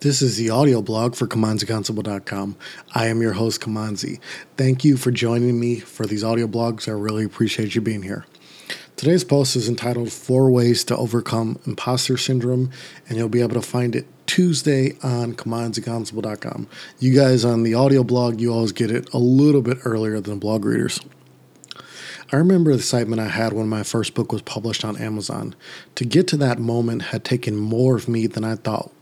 This is the audio blog for KimanziConstable.com. I am your host, Kimanzi. Thank you for joining me for these audio blogs. I really appreciate you being here. Today's post is entitled Four Ways to Overcome Imposter Syndrome, and you'll be able to find it Tuesday on KimanziConstable.com. You guys on the audio blog, you always get it a little bit earlier than blog readers. I remember the excitement I had when my first book was published on Amazon. To get to that moment had taken more of me than I thought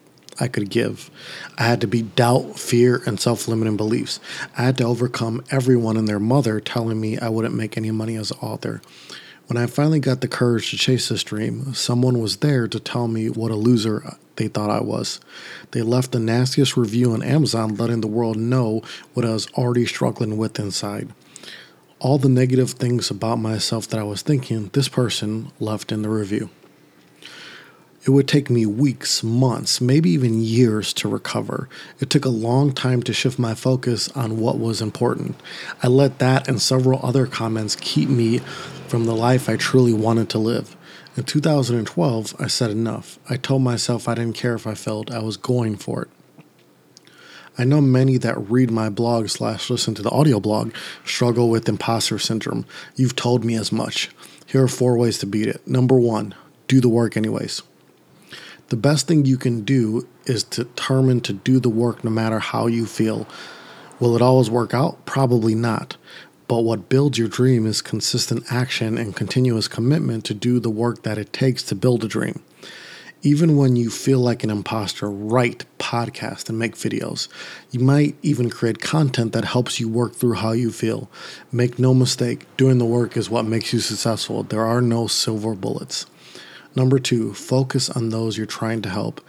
I could give. I had to beat doubt, fear, and self limiting beliefs. I had to overcome everyone and their mother telling me I wouldn't make any money as an author. When I finally got the courage to chase this dream, someone was there to tell me what a loser they thought I was. They left the nastiest review on Amazon letting the world know what I was already struggling with inside. All the negative things about myself that I was thinking, this person left in the review. It would take me weeks, months, maybe even years to recover. It took a long time to shift my focus on what was important. I let that and several other comments keep me from the life I truly wanted to live. In 2012, I said enough. I told myself I didn't care if I failed, I was going for it. I know many that read my blog slash listen to the audio blog struggle with imposter syndrome. You've told me as much. Here are four ways to beat it. Number one, do the work anyways. The best thing you can do is determine to do the work no matter how you feel. Will it always work out? Probably not. But what builds your dream is consistent action and continuous commitment to do the work that it takes to build a dream. Even when you feel like an imposter, write, podcast, and make videos. You might even create content that helps you work through how you feel. Make no mistake, doing the work is what makes you successful. There are no silver bullets. Number two, focus on those you're trying to help.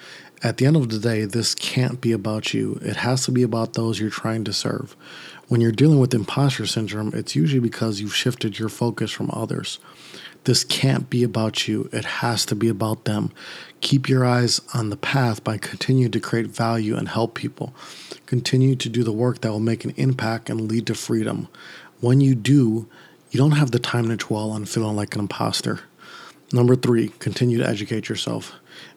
At the end of the day, this can't be about you. It has to be about those you're trying to serve. When you're dealing with imposter syndrome, it's usually because you've shifted your focus from others. This can't be about you. It has to be about them. Keep your eyes on the path by continuing to create value and help people. Continue to do the work that will make an impact and lead to freedom. When you do, you don't have the time to dwell on feeling like an imposter. Number three, continue to educate yourself.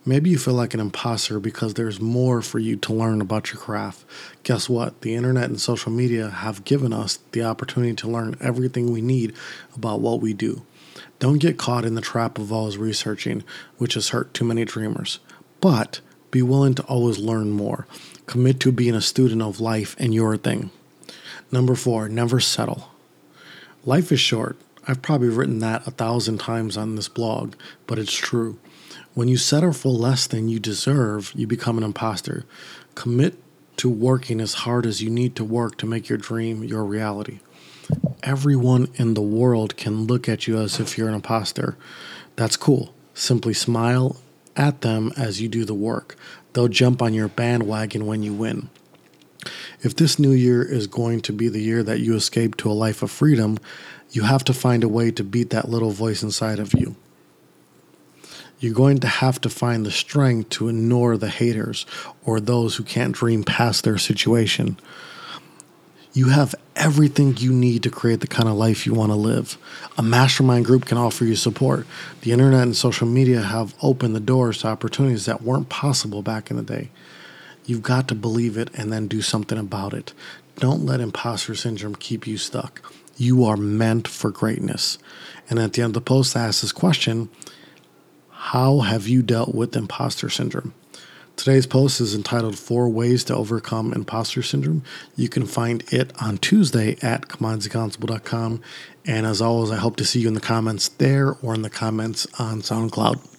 Maybe you feel like an imposter because there's more for you to learn about your craft. Guess what? The internet and social media have given us the opportunity to learn everything we need about what we do. Don't get caught in the trap of always researching, which has hurt too many dreamers. But be willing to always learn more. Commit to being a student of life and your thing. Number four, never settle. Life is short. I've probably written that a thousand times on this blog, but it's true. When you settle for less than you deserve, you become an imposter. Commit to working as hard as you need to work to make your dream your reality. Everyone in the world can look at you as if you're an imposter. That's cool. Simply smile at them as you do the work. They'll jump on your bandwagon when you win. If this new year is going to be the year that you escape to a life of freedom, you have to find a way to beat that little voice inside of you. You're going to have to find the strength to ignore the haters or those who can't dream past their situation. You have everything you need to create the kind of life you want to live. A mastermind group can offer you support. The internet and social media have opened the doors to opportunities that weren't possible back in the day. You've got to believe it and then do something about it. Don't let imposter syndrome keep you stuck. You are meant for greatness. And at the end of the post, I ask this question How have you dealt with imposter syndrome? Today's post is entitled Four Ways to Overcome Imposter Syndrome. You can find it on Tuesday at KimanziConstable.com. And as always, I hope to see you in the comments there or in the comments on SoundCloud.